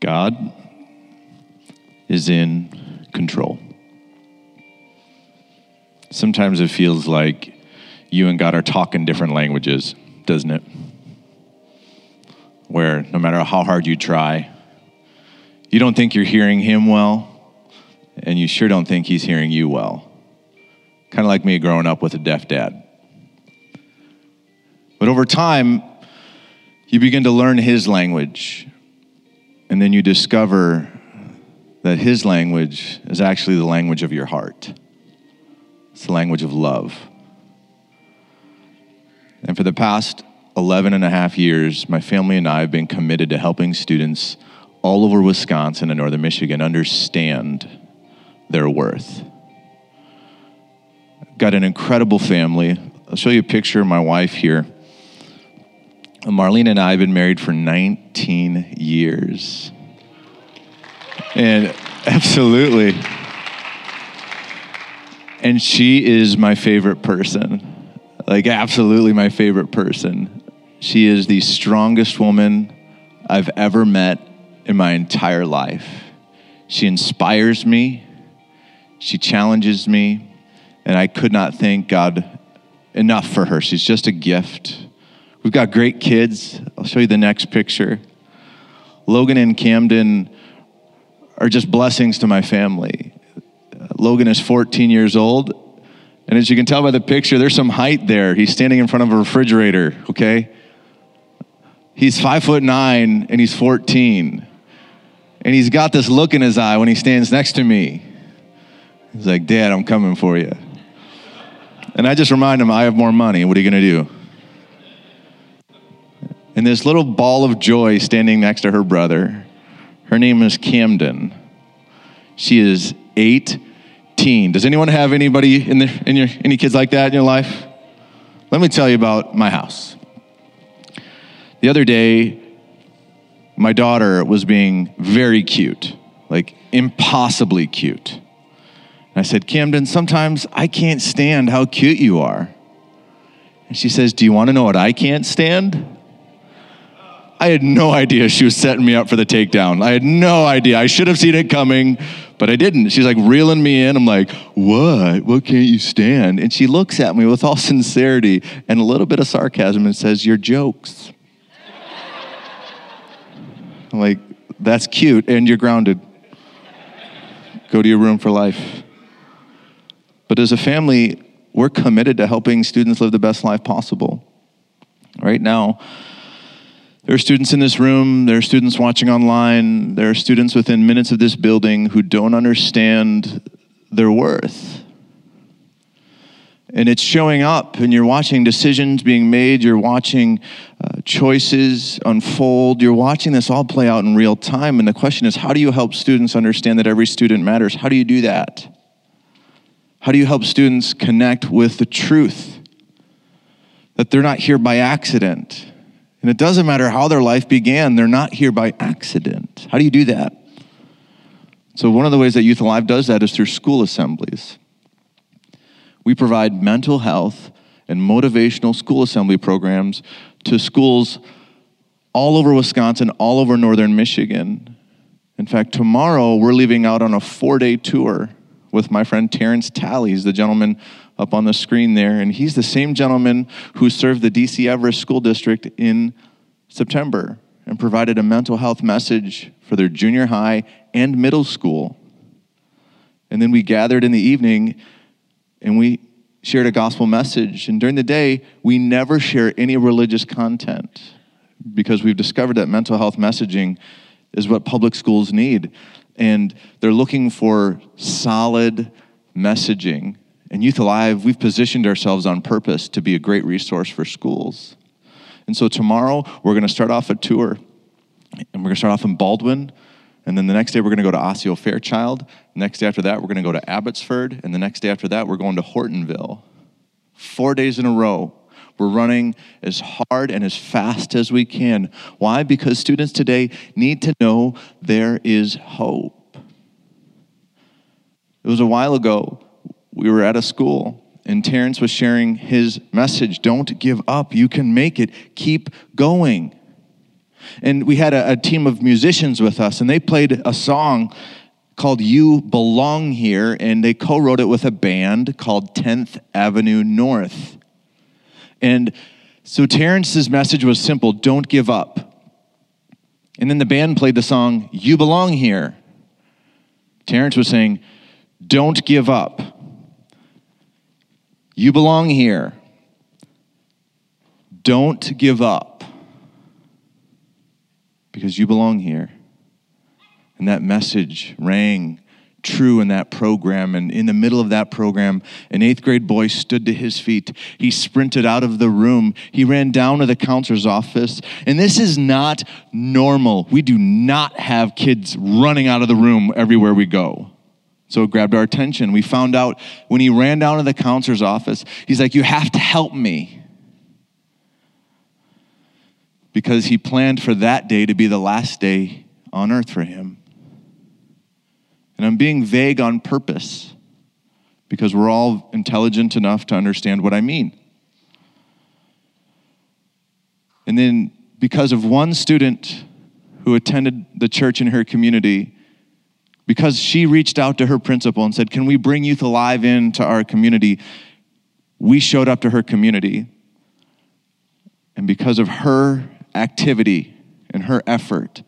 God is in control. Sometimes it feels like you and God are talking different languages, doesn't it? Where no matter how hard you try, you don't think you're hearing Him well, and you sure don't think He's hearing you well. Kind of like me growing up with a deaf dad. But over time, you begin to learn His language, and then you discover that His language is actually the language of your heart. It's the language of love. And for the past 11 and a half years, my family and I have been committed to helping students all over Wisconsin and northern Michigan understand their worth. Got an incredible family. I'll show you a picture of my wife here. Marlene and I have been married for 19 years. And absolutely. And she is my favorite person. Like, absolutely my favorite person. She is the strongest woman I've ever met in my entire life. She inspires me, she challenges me, and I could not thank God enough for her. She's just a gift. We've got great kids. I'll show you the next picture. Logan and Camden are just blessings to my family. Logan is 14 years old, and as you can tell by the picture, there's some height there. He's standing in front of a refrigerator, okay? He's five foot nine and he's 14. And he's got this look in his eye when he stands next to me. He's like, Dad, I'm coming for you. And I just remind him, I have more money. What are you going to do? And this little ball of joy standing next to her brother, her name is Camden. She is 18. Does anyone have anybody in, the, in your, any kids like that in your life? Let me tell you about my house. The other day, my daughter was being very cute, like impossibly cute. And I said, Camden, sometimes I can't stand how cute you are. And she says, Do you want to know what I can't stand? I had no idea she was setting me up for the takedown. I had no idea. I should have seen it coming, but I didn't. She's like reeling me in. I'm like, What? What can't you stand? And she looks at me with all sincerity and a little bit of sarcasm and says, Your jokes. I'm like, That's cute, and you're grounded. Go to your room for life. But as a family, we're committed to helping students live the best life possible. Right now, there are students in this room, there are students watching online, there are students within minutes of this building who don't understand their worth. And it's showing up, and you're watching decisions being made, you're watching uh, choices unfold, you're watching this all play out in real time. And the question is how do you help students understand that every student matters? How do you do that? How do you help students connect with the truth? That they're not here by accident and it doesn't matter how their life began, they're not here by accident. How do you do that? So, one of the ways that Youth Alive does that is through school assemblies. We provide mental health and motivational school assembly programs to schools all over Wisconsin, all over northern Michigan. In fact, tomorrow we're leaving out on a four day tour with my friend Terrence Talley. He's the gentleman up on the screen there. And he's the same gentleman who served the DC Everest School District in September and provided a mental health message for their junior high and middle school. And then we gathered in the evening and we shared a gospel message. And during the day, we never share any religious content because we've discovered that mental health messaging is what public schools need. And they're looking for solid messaging and Youth Alive, we've positioned ourselves on purpose to be a great resource for schools. And so tomorrow, we're going to start off a tour. And we're going to start off in Baldwin. And then the next day, we're going to go to Osseo Fairchild. Next day after that, we're going to go to Abbotsford. And the next day after that, we're going to Hortonville. Four days in a row. We're running as hard and as fast as we can. Why? Because students today need to know there is hope. It was a while ago we were at a school and Terrence was sharing his message Don't give up. You can make it. Keep going. And we had a, a team of musicians with us, and they played a song called You Belong Here, and they co wrote it with a band called 10th Avenue North. And so Terrence's message was simple don't give up. And then the band played the song You Belong Here. Terrence was saying, Don't give up. You belong here. Don't give up because you belong here. And that message rang true in that program. And in the middle of that program, an eighth grade boy stood to his feet. He sprinted out of the room. He ran down to the counselor's office. And this is not normal. We do not have kids running out of the room everywhere we go. So it grabbed our attention. We found out when he ran down to the counselor's office, he's like, You have to help me. Because he planned for that day to be the last day on earth for him. And I'm being vague on purpose because we're all intelligent enough to understand what I mean. And then, because of one student who attended the church in her community, because she reached out to her principal and said, Can we bring Youth Alive into our community? We showed up to her community. And because of her activity and her effort,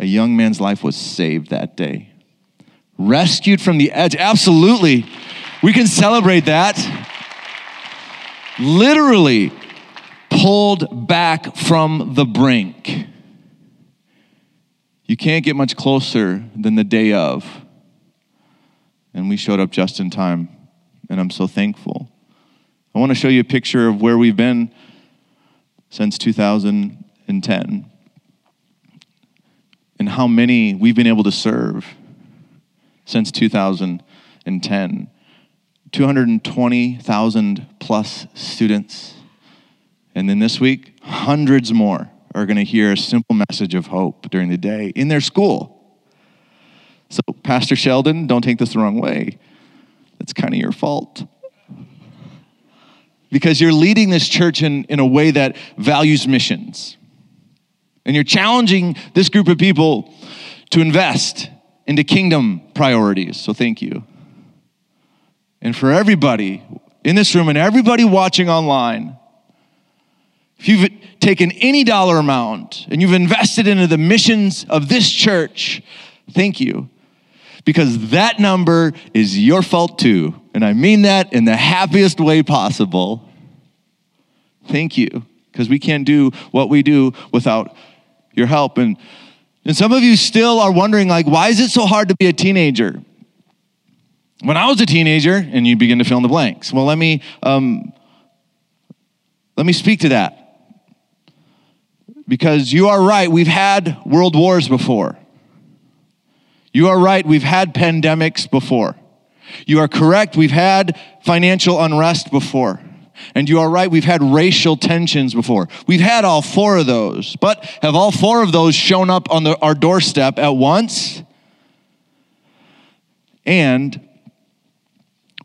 a young man's life was saved that day rescued from the edge. Absolutely. We can celebrate that. Literally pulled back from the brink. You can't get much closer than the day of. And we showed up just in time, and I'm so thankful. I want to show you a picture of where we've been since 2010 and how many we've been able to serve since 2010. 220,000 plus students. And then this week, hundreds more are going to hear a simple message of hope during the day in their school. So, Pastor Sheldon, don't take this the wrong way. It's kind of your fault. Because you're leading this church in, in a way that values missions. And you're challenging this group of people to invest into kingdom priorities. So thank you. And for everybody in this room and everybody watching online, if you've taken any dollar amount and you've invested into the missions of this church, thank you. Because that number is your fault too. And I mean that in the happiest way possible. Thank you. Because we can't do what we do without your help. And and some of you still are wondering, like, why is it so hard to be a teenager? When I was a teenager, and you begin to fill in the blanks. Well, let me um, let me speak to that. Because you are right, we've had world wars before. You are right, we've had pandemics before. You are correct, we've had financial unrest before. And you are right, we've had racial tensions before. We've had all four of those. But have all four of those shown up on the, our doorstep at once? And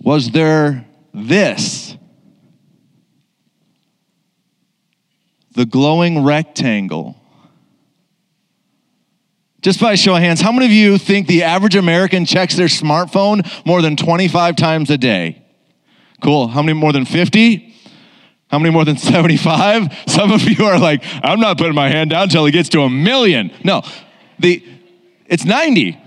was there this? The glowing rectangle. Just by show of hands, how many of you think the average American checks their smartphone more than 25 times a day? Cool. How many more than 50? How many more than 75? Some of you are like, I'm not putting my hand down until it gets to a million. No, the, it's 90.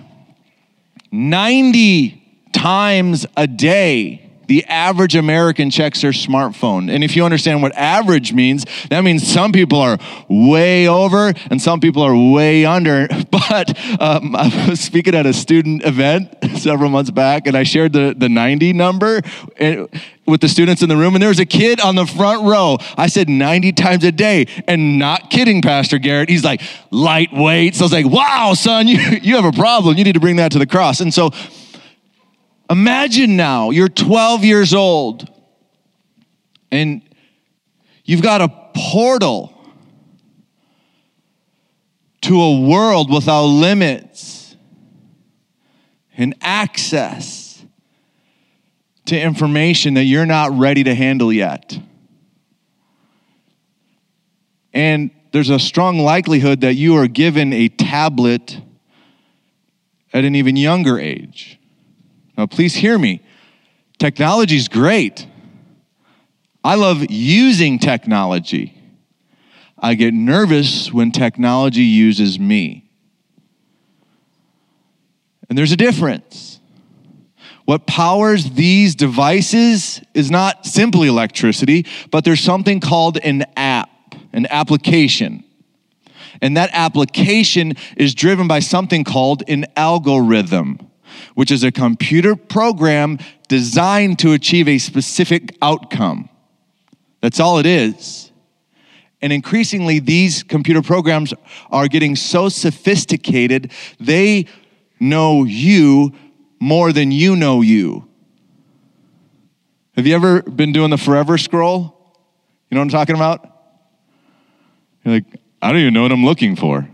90 times a day the average American checks their smartphone. And if you understand what average means, that means some people are way over and some people are way under. But um, I was speaking at a student event several months back and I shared the, the 90 number eh, with the students in the room, and there was a kid on the front row. I said 90 times a day, and not kidding, Pastor Garrett. He's like, lightweight. So I was like, wow, son, you, you have a problem. You need to bring that to the cross. And so Imagine now you're 12 years old and you've got a portal to a world without limits and access to information that you're not ready to handle yet. And there's a strong likelihood that you are given a tablet at an even younger age. Now, please hear me. Technology is great. I love using technology. I get nervous when technology uses me. And there's a difference. What powers these devices is not simply electricity, but there's something called an app, an application. And that application is driven by something called an algorithm, which is a computer program designed to achieve a specific outcome. That's all it is. And increasingly, these computer programs are getting so sophisticated, they know you more than you know you. Have you ever been doing the forever scroll? You know what I'm talking about? You're like, I don't even know what I'm looking for.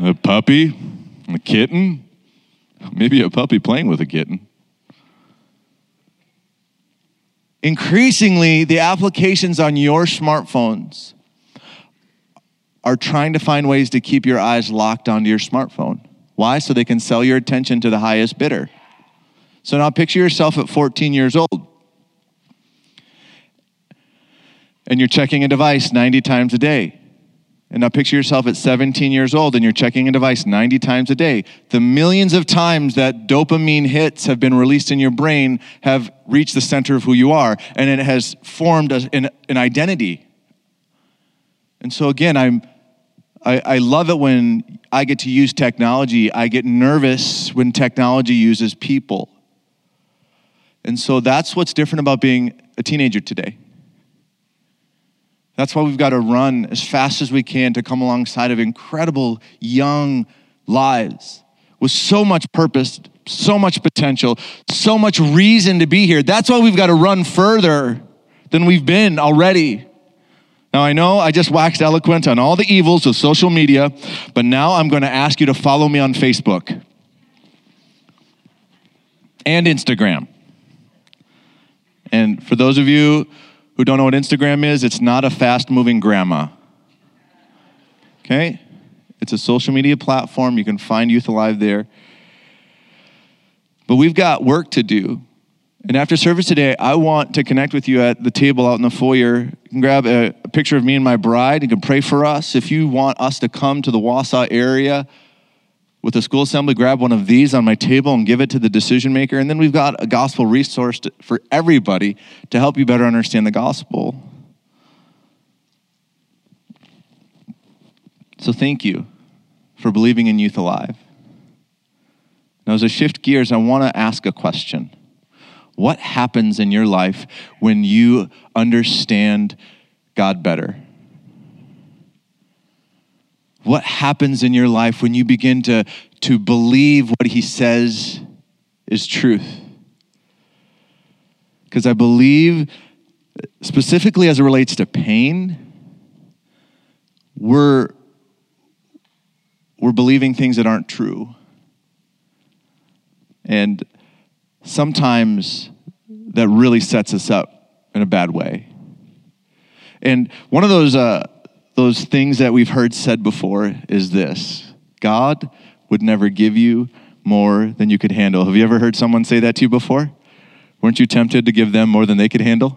A puppy, a kitten, maybe a puppy playing with a kitten. Increasingly, the applications on your smartphones are trying to find ways to keep your eyes locked onto your smartphone. Why? So they can sell your attention to the highest bidder. So now picture yourself at 14 years old. And you're checking a device 90 times a day. And now picture yourself at 17 years old and you're checking a device 90 times a day. The millions of times that dopamine hits have been released in your brain have reached the center of who you are, and it has formed an, an identity. And so, again, I'm I, I love it when I get to use technology. I get nervous when technology uses people. And so that's what's different about being a teenager today. That's why we've got to run as fast as we can to come alongside of incredible young lives with so much purpose, so much potential, so much reason to be here. That's why we've got to run further than we've been already. Now, I know I just waxed eloquent on all the evils of social media, but now I'm going to ask you to follow me on Facebook and Instagram. And for those of you who don't know what Instagram is, it's not a fast moving grandma. Okay? It's a social media platform. You can find Youth Alive there. But we've got work to do. And after service today, I want to connect with you at the table out in the foyer. You can grab a, picture of me and my bride. You can pray for us. If you want us to come to the Wausau area with the school assembly, grab one of these on my table and give it to the decision maker. And then we've got a gospel resource to, for everybody to help you better understand the gospel. So thank you for believing in Youth Alive. Now, as I shift gears, I want to ask a question. What happens in your life when you understand God better? What happens in your life when you begin to, to believe what He says is truth? Because I believe, specifically as it relates to pain, we're, we're believing things that aren't true. And sometimes that really sets us up in a bad way. And one of those, uh, those things that we've heard said before is this God would never give you more than you could handle. Have you ever heard someone say that to you before? Weren't you tempted to give them more than they could handle?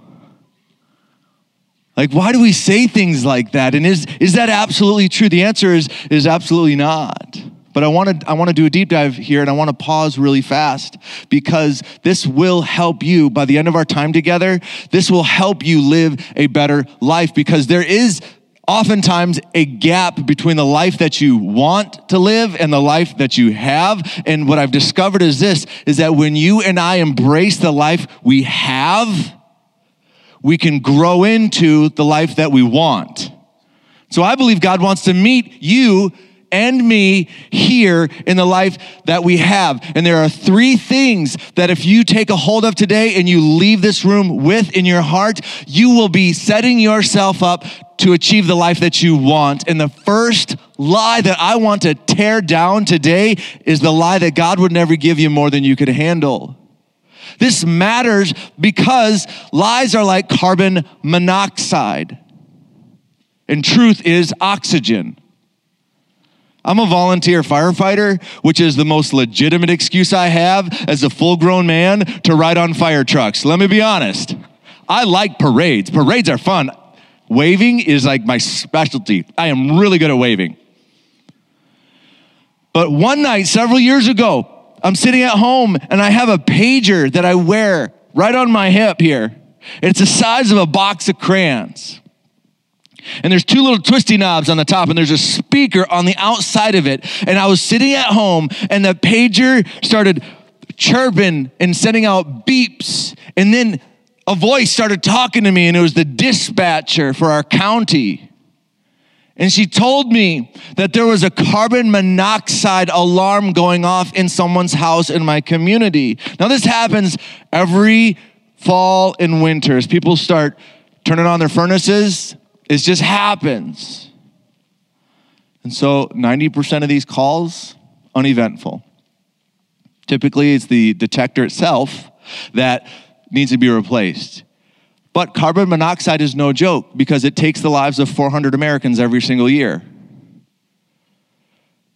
Like, why do we say things like that? And is, is that absolutely true? The answer is, is absolutely not. But I want to I want to do a deep dive here and I want to pause really fast because this will help you by the end of our time together. This will help you live a better life because there is oftentimes a gap between the life that you want to live and the life that you have. And what I've discovered is this is that when you and I embrace the life we have, we can grow into the life that we want. So I believe God wants to meet you and me here in the life that we have. And there are three things that if you take a hold of today and you leave this room with in your heart, you will be setting yourself up to achieve the life that you want. And the first lie that I want to tear down today is the lie that God would never give you more than you could handle. This matters because lies are like carbon monoxide. and truth is oxygen. I'm a volunteer firefighter, which is the most legitimate excuse I have as a full grown man to ride on fire trucks. Let me be honest. I like parades. Parades are fun. Waving is like my specialty. I am really good at waving. But one night, several years ago, I'm sitting at home and I have a pager that I wear right on my hip here. It's the size of a box of crayons. And there's two little twisty knobs on the top, and there's a speaker on the outside of it. And I was sitting at home, and the pager started chirping and sending out beeps. And then a voice started talking to me, and it was the dispatcher for our county. And she told me that there was a carbon monoxide alarm going off in someone's house in my community. Now, this happens every fall and winter as people start turning on their furnaces. It just happens. And so, 90% of these calls, uneventful. Typically, it's the detector itself that needs to be replaced. But carbon monoxide is no joke because it takes the lives of 400 Americans every single year.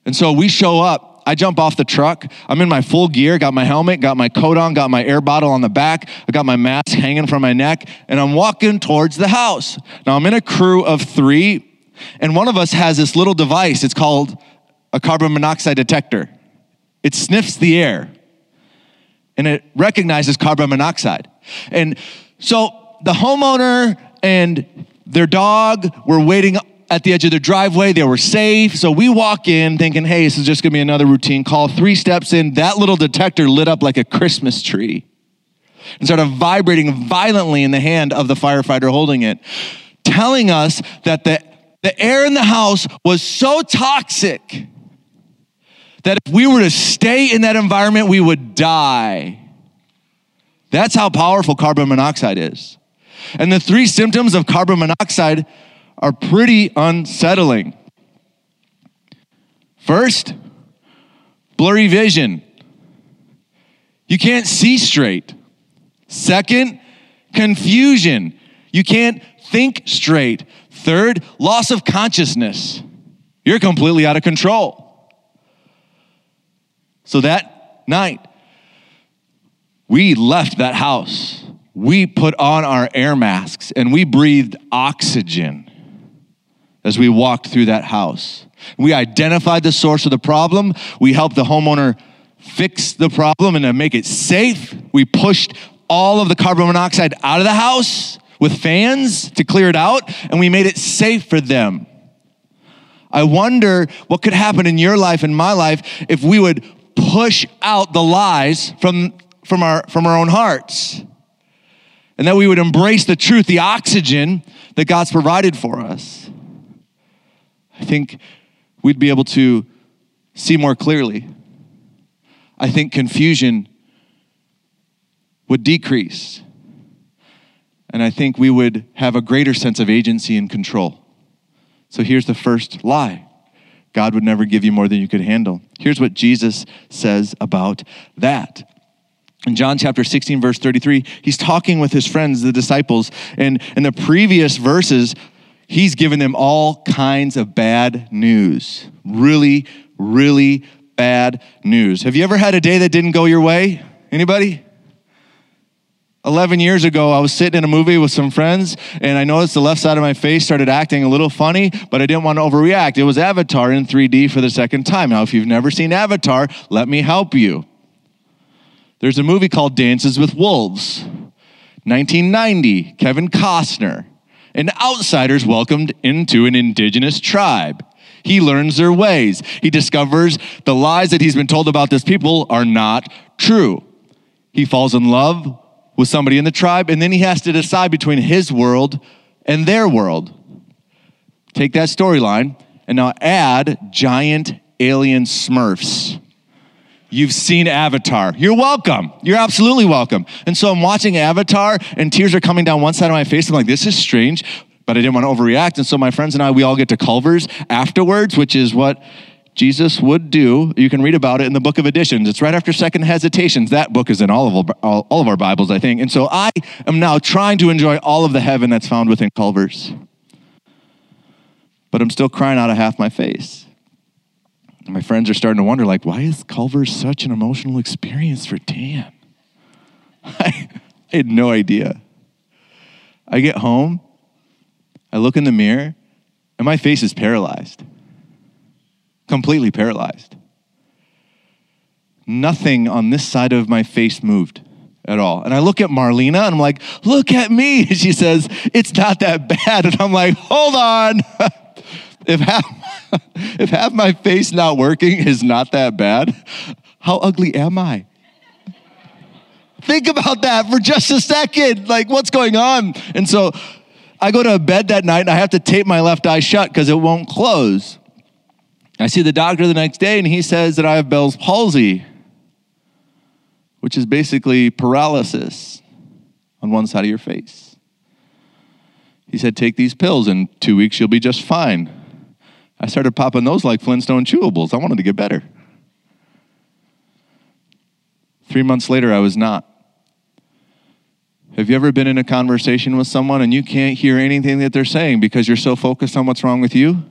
And so we show up. I jump off the truck. I'm in my full gear, got my helmet, got my coat on, got my air bottle on the back, I got my mask hanging from my neck, and I'm walking towards the house. Now I'm in a crew of three, and one of us has this little device. It's called a carbon monoxide detector. It sniffs the air and it recognizes carbon monoxide. And so the homeowner and their dog were waiting at the edge of their driveway. They were safe. So we walk in thinking, hey, this is just gonna be another routine call. Three steps in, that little detector lit up like a Christmas tree and started vibrating violently in the hand of the firefighter holding it, telling us that the, the air in the house was so toxic that if we were to stay in that environment, we would die. That's how powerful carbon monoxide is. And the three symptoms of carbon monoxide are pretty unsettling. First, blurry vision. You can't see straight. Second, confusion. You can't think straight. Third, loss of consciousness. You're completely out of control. So that night, we left that house. We put on our air masks and we breathed oxygen as we walked through that house. We identified the source of the problem. We helped the homeowner fix the problem and to make it safe. We pushed all of the carbon monoxide out of the house with fans to clear it out, and we made it safe for them. I wonder what could happen in your life and my life if we would push out the lies from, from, our, from our own hearts. And that we would embrace the truth, the oxygen that God's provided for us. I think we'd be able to see more clearly. I think confusion would decrease. And I think we would have a greater sense of agency and control. So here's the first lie God would never give you more than you could handle. Here's what Jesus says about that. In John chapter 16, verse 33, he's talking with his friends, the disciples, and in the previous verses, he's given them all kinds of bad news. Really, really bad news. Have you ever had a day that didn't go your way? Anybody? 11 years ago, I was sitting in a movie with some friends, and I noticed the left side of my face started acting a little funny, but I didn't want to overreact. It was Avatar in 3D for the second time. Now, if you've never seen Avatar, let me help you. There's a movie called Dances with Wolves, 1990, Kevin Costner. An outsider's welcomed into an indigenous tribe. He learns their ways. He discovers the lies that he's been told about this people are not true. He falls in love with somebody in the tribe, and then he has to decide between his world and their world. Take that storyline and now add giant alien smurfs. You've seen Avatar. You're welcome. You're absolutely welcome. And so I'm watching Avatar, and tears are coming down one side of my face. I'm like, this is strange, but I didn't want to overreact. And so my friends and I, we all get to Culver's afterwards, which is what Jesus would do. You can read about it in the book of Additions. It's right after Second Hesitations. That book is in all of, all, all of our Bibles, I think. And so I am now trying to enjoy all of the heaven that's found within Culver's. but I'm still crying out of half my face. My friends are starting to wonder, like, why is Culver such an emotional experience for Dan? I had no idea. I get home, I look in the mirror, and my face is paralyzed. Completely paralyzed. Nothing on this side of my face moved at all. And I look at Marlena and I'm like, look at me. She says, it's not that bad. And I'm like, hold on. If half, if half my face not working is not that bad, how ugly am I? Think about that for just a second. Like, what's going on? And so I go to bed that night and I have to tape my left eye shut because it won't close. I see the doctor the next day and he says that I have Bell's palsy, which is basically paralysis on one side of your face. He said, Take these pills, in two weeks you'll be just fine. I started popping those like Flintstone chewables. I wanted to get better. Three months later, I was not. Have you ever been in a conversation with someone and you can't hear anything that they're saying because you're so focused on what's wrong with you?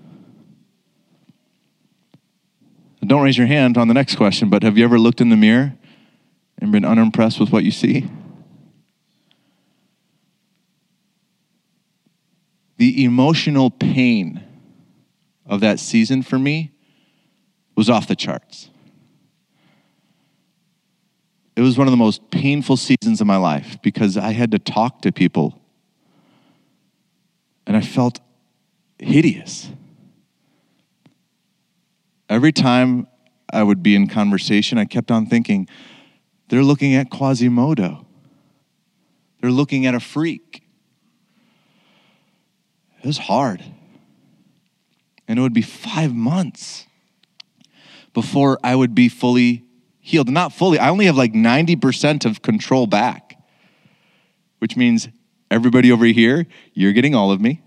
Don't raise your hand on the next question, but have you ever looked in the mirror and been unimpressed with what you see? The emotional pain of that season for me was off the charts. It was one of the most painful seasons of my life because I had to talk to people and I felt hideous. Every time I would be in conversation, I kept on thinking, they're looking at Quasimodo. They're looking at a freak. It was hard. And it would be five months before I would be fully healed. Not fully, I only have like 90% of control back, which means everybody over here, you're getting all of me.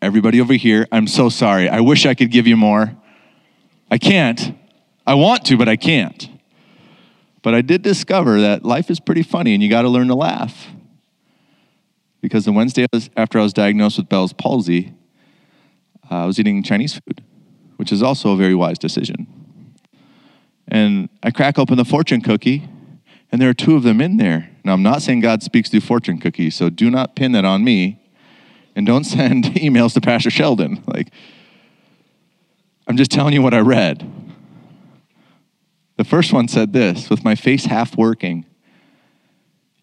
Everybody over here, I'm so sorry. I wish I could give you more. I can't. I want to, but I can't. But I did discover that life is pretty funny and you got to learn to laugh. Because the Wednesday after I was diagnosed with Bell's palsy, uh, I was eating Chinese food, which is also a very wise decision. And I crack open the fortune cookie, and there are two of them in there. Now, I'm not saying God speaks through fortune cookies, so do not pin that on me. And don't send emails to Pastor Sheldon. Like, I'm just telling you what I read. The first one said this with my face half working,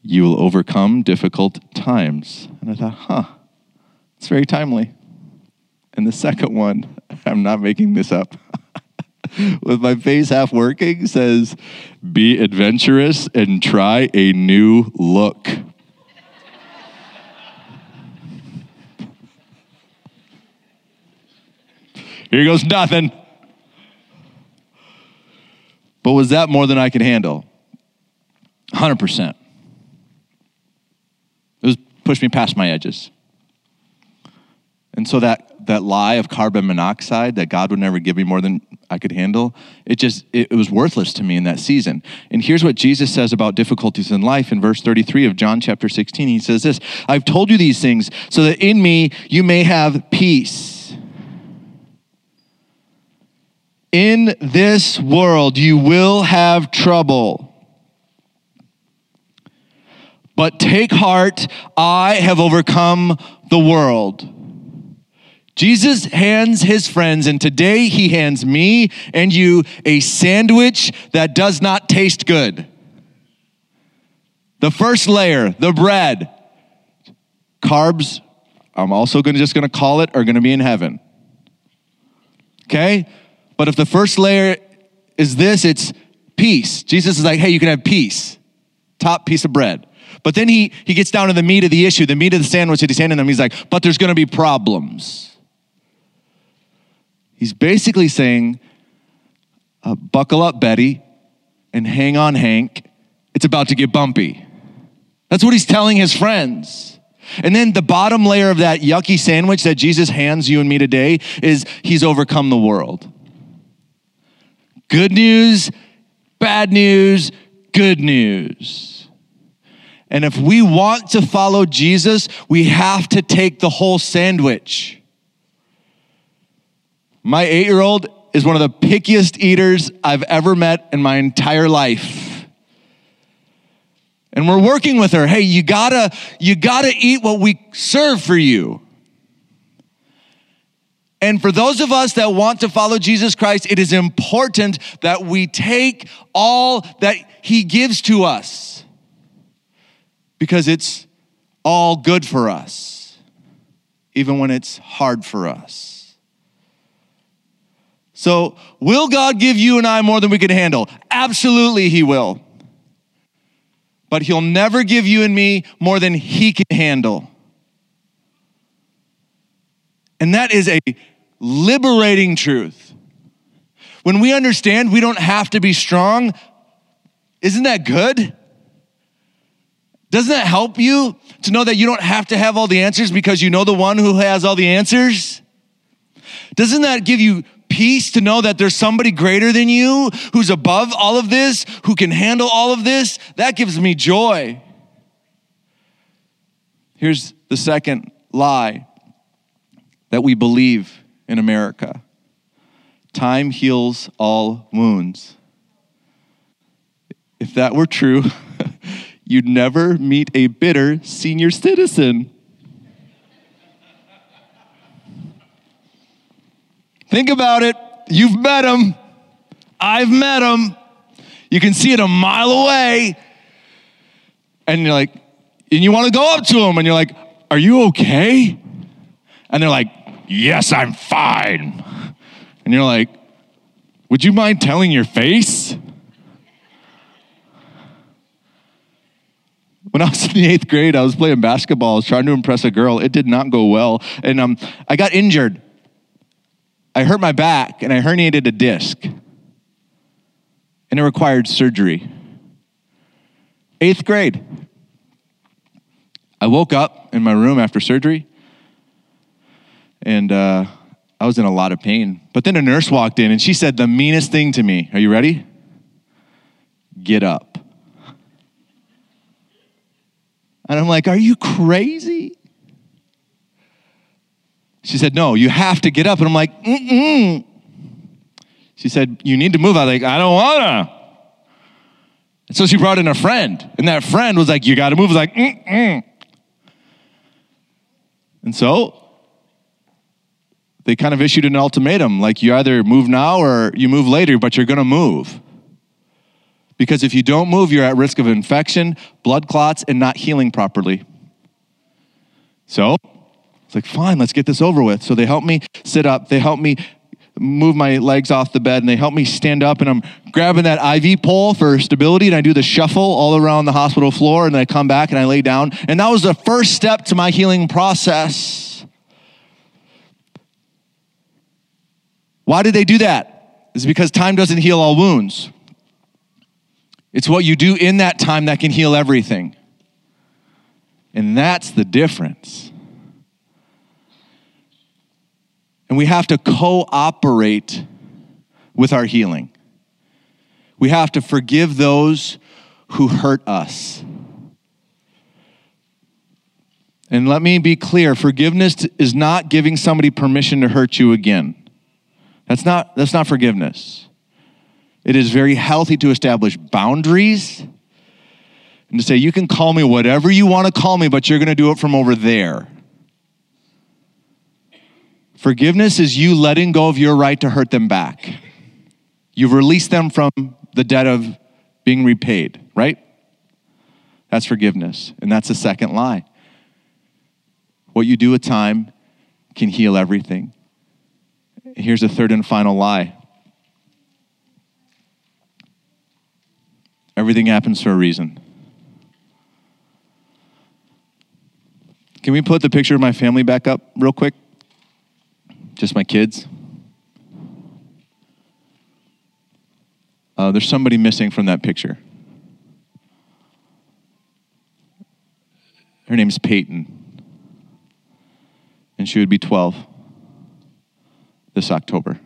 you will overcome difficult times. And I thought, huh, it's very timely. And the second one, I'm not making this up, with my face half working, says, be adventurous and try a new look. Here goes nothing. But was that more than I could handle? 100%. It was pushed me past my edges. And so that, that lie of carbon monoxide that God would never give me more than I could handle, it just, it, it was worthless to me in that season. And here's what Jesus says about difficulties in life in verse 33 of John chapter 16. He says this, I've told you these things so that in me you may have peace. In this world you will have trouble. But take heart, I have overcome the world. Jesus hands his friends, and today he hands me and you a sandwich that does not taste good. The first layer, the bread, carbs, I'm also gonna, just gonna call it, are gonna be in heaven. Okay? But if the first layer is this, it's peace. Jesus is like, hey, you can have peace. Top piece of bread. But then he, he gets down to the meat of the issue, the meat of the sandwich that he's handing them. He's like, but there's to be problems. He's basically saying, uh, buckle up, Betty, and hang on, Hank. It's about to get bumpy. That's what he's telling his friends. And then the bottom layer of that yucky sandwich that Jesus hands you and me today is he's overcome the world. Good news, bad news, good news. And if we want to follow Jesus, we have to take the whole sandwich. My eight year old is one of the pickiest eaters I've ever met in my entire life. And we're working with her. Hey, you gotta, you gotta eat what we serve for you. And for those of us that want to follow Jesus Christ, it is important that we take all that He gives to us because it's all good for us, even when it's hard for us. So, will God give you and I more than we can handle? Absolutely, He will. But He'll never give you and me more than He can handle. And that is a liberating truth. When we understand we don't have to be strong, isn't that good? Doesn't that help you to know that you don't have to have all the answers because you know the one who has all the answers? Doesn't that give you peace to know that there's somebody greater than you who's above all of this, who can handle all of this? That gives me joy. Here's the second lie that we believe in America time heals all wounds. If that were true, you'd never meet a bitter senior citizen. Think about it. You've met him. I've met him. You can see it a mile away. And you're like, and you want to go up to him and you're like, Are you okay? And they're like, Yes, I'm fine. And you're like, Would you mind telling your face? When I was in the eighth grade, I was playing basketball. I was trying to impress a girl. It did not go well. And um, I got injured. I hurt my back and I herniated a disc. And it required surgery. Eighth grade. I woke up in my room after surgery and uh, I was in a lot of pain. But then a nurse walked in and she said the meanest thing to me. Are you ready? Get up. And I'm like, Are you crazy? She said, No, you have to get up. And I'm like, Mm-mm. She said, You need to move. I was like, I don't wanna. And so she brought in a friend, and that friend was like, You gotta move. I was like, Mm-mm. And so they kind of issued an ultimatum like you either move now or you move later, but you're to move. Because if you don't move, you're at risk of infection, blood clots, and not healing properly. So it's like, fine, let's get this over with. So they help me sit up, they help me move my legs off the bed, and they help me stand up, and I'm grabbing that IV pole for stability, and I do the shuffle all around the hospital floor, and then I come back and I lay down. And that was the first step to my healing process. Why did they do that? It's because time doesn't heal all wounds. It's what you do in that time that can heal everything. And that's the difference. And we have to cooperate with our healing. We have to forgive those who hurt us. And let me be clear forgiveness is not giving somebody permission to hurt you again. That's not, that's not forgiveness. It is very healthy to establish boundaries and to say, you can call me whatever you want to call me, but you're going to do it from over there. Forgiveness is you letting go of your right to hurt them back. You've released them from the debt of being repaid, right? That's forgiveness. And that's the second lie. What you do with time can heal everything. Here's a third and final lie everything happens for a reason. Can we put the picture of my family back up real quick? Just my kids. Uh, there's somebody missing from that picture. Her name's Peyton, and she would be 12 this October.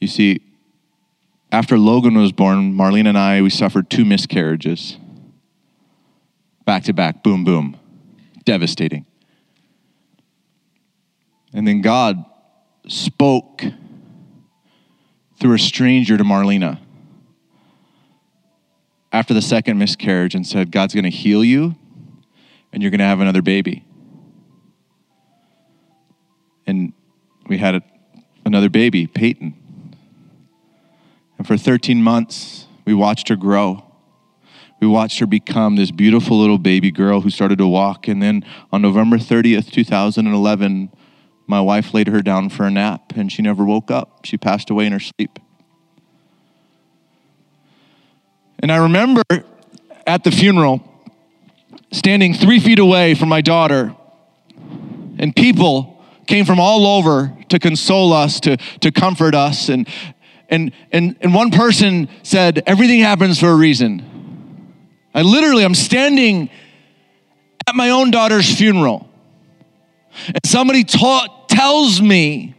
You see, after Logan was born, Marlene and I, we suffered two miscarriages. Back to back, boom, boom. Devastating. And then God spoke through a stranger to Marlena after the second miscarriage and said, God's going to heal you and you're going to have another baby. And we had a, another baby, Peyton. And for 13 months, we watched her grow. We watched her become this beautiful little baby girl who started to walk. And then on November 30th, 2011, my wife laid her down for a nap and she never woke up. She passed away in her sleep. And I remember at the funeral, standing three feet away from my daughter, and people came from all over to console us, to, to comfort us. And, and, and, and one person said, Everything happens for a reason. I literally, I'm standing at my own daughter's funeral, and somebody taught, tells me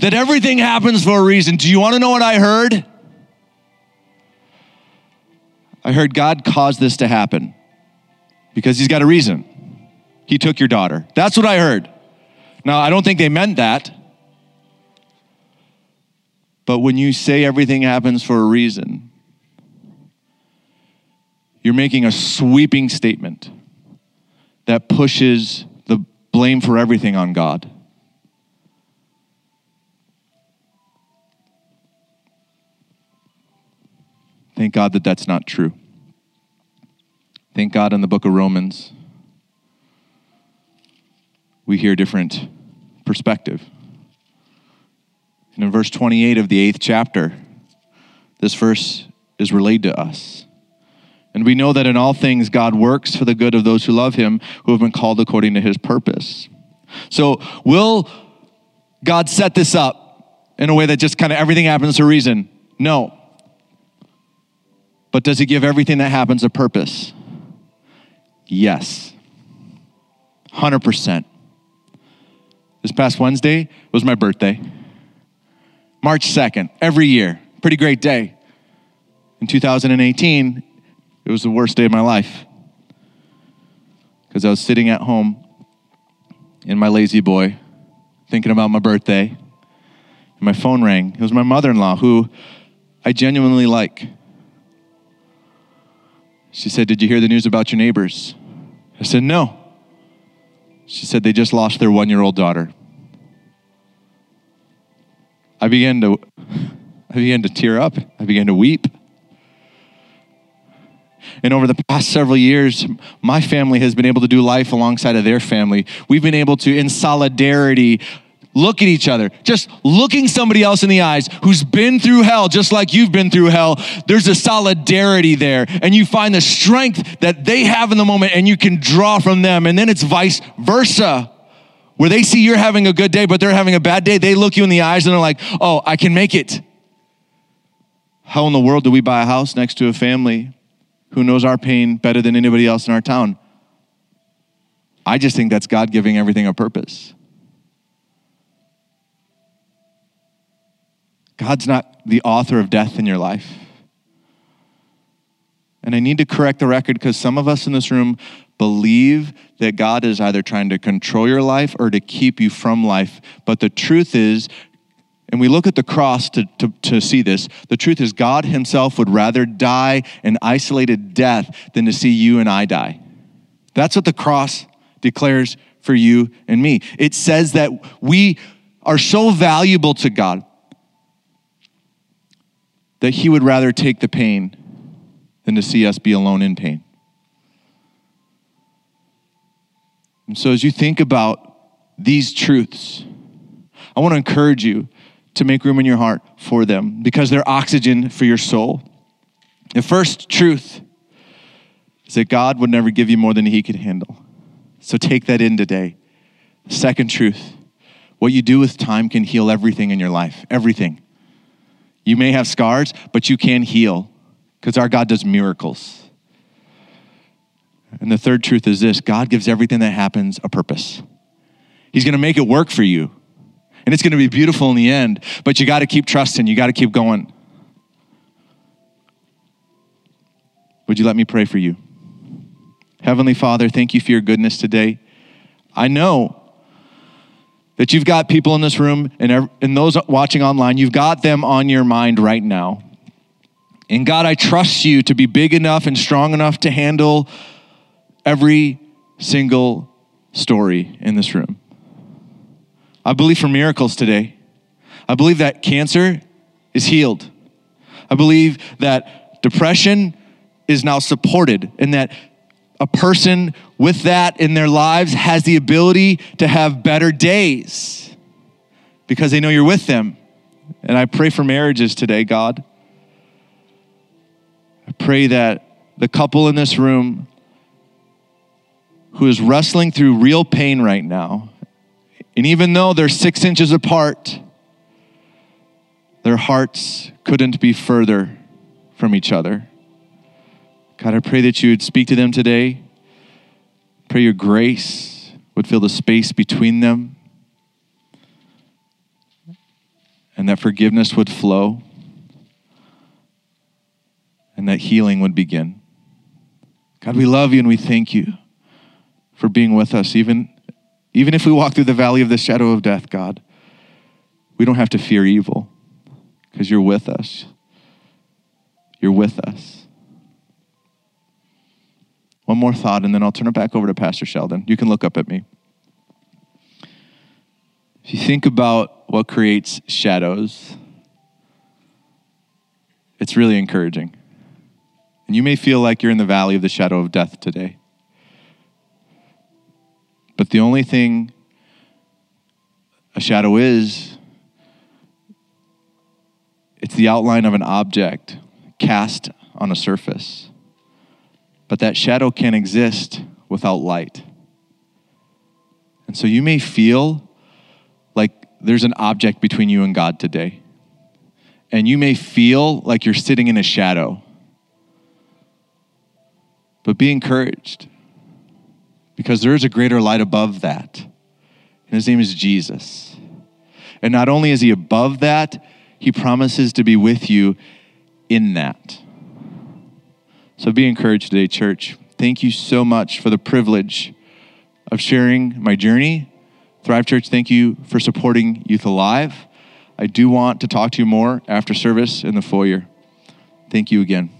that everything happens for a reason. Do you want to know what I heard? I heard God caused this to happen because he's got a reason. He took your daughter. That's what I heard. Now, I don't think they meant that. But when you say everything happens for a reason, you're making a sweeping statement that pushes the blame for everything on God. Thank God that that's not true. Thank God in the book of Romans, we hear different perspective. And in verse 28 of the eighth chapter, this verse is relayed to us. And we know that in all things God works for the good of those who love him, who have been called according to his purpose. So, will God set this up in a way that just kind of everything happens for a reason? No. But does he give everything that happens a purpose? Yes. 100%. This past Wednesday was my birthday. March 2nd, every year. Pretty great day. In 2018, it was the worst day of my life because I was sitting at home in my La-Z-Boy thinking about my birthday. And my phone rang. It was my mother in law who I genuinely like. She said, Did you hear the news about your neighbors? I said, No. She said, They just lost their one year old daughter. I began to I began to tear up. I began to weep. And over the past several years, my family has been able to do life alongside of their family. We've been able to, in solidarity, look at each other, just looking somebody else in the eyes who's been through hell, just like you've been through hell. There's a solidarity there, and you find the strength that they have in the moment, and you can draw from them. And then it's vice versa. Where they see you're having a good day, but they're having a bad day, they look you in the eyes and they're like, oh, I can make it. How in the world do we buy a house next to a family who knows our pain better than anybody else in our town? I just think that's God giving everything a purpose. God's not the author of death in your life. And I need to correct the record because some of us in this room believe that God is either trying to control your life or to keep you from life. But the truth is, and we look at the cross to, to, to see this, the truth is, God Himself would rather die an isolated death than to see you and I die. That's what the cross declares for you and me. It says that we are so valuable to God that he would rather take the pain than to see us be alone in pain. And so, as you think about these truths, I want to encourage you to make room in your heart for them because they're oxygen for your soul. The first truth is that God would never give you more than He could handle. So, take that in today. Second truth what you do with time can heal everything in your life, everything. You may have scars, but you can heal because our God does miracles. And the third truth is this God gives everything that happens a purpose. He's going to make it work for you. And it's going to be beautiful in the end, but you got to keep trusting. You got to keep going. Would you let me pray for you? Heavenly Father, thank you for your goodness today. I know that you've got people in this room and, and those watching online, you've got them on your mind right now. And God, I trust you to be big enough and strong enough to handle every single story in this room. I believe for miracles today. I believe that cancer is healed. I believe that depression is now supported and that a person with that in their lives has the ability to have better days because they know you're with them. And I pray for marriages today, God. I pray that the couple in this room who is wrestling through real pain right now, and even though they're six inches apart, their hearts couldn't be further from each other. God, I pray that you would speak to them today. Pray your grace would fill the space between them and that forgiveness would flow and that healing would begin. God, we love you and we thank you for being with us, even, even if we walk through the valley of the shadow of death, God. We don't have to fear evil because you're with us. You're with us. One more thought, and then I'll turn it back over to Pastor Sheldon. You can look up at me. If you think about what creates shadows, it's really encouraging. And you may feel like you're in the valley of the shadow of death today. But the only thing a shadow is, it's the outline of an object cast on a surface. But that shadow can't exist without light. And so you may feel like there's an object between you and God today. And you may feel like you're sitting in a shadow. But be encouraged because there is a greater light above that. And his name is Jesus. And not only is he above that, he promises to be with you in that. So be encouraged today, church. Thank you so much for the privilege of sharing my journey. Thrive Church, thank you for supporting Youth Alive. I do want to talk to you more after service in the foyer. Thank you again.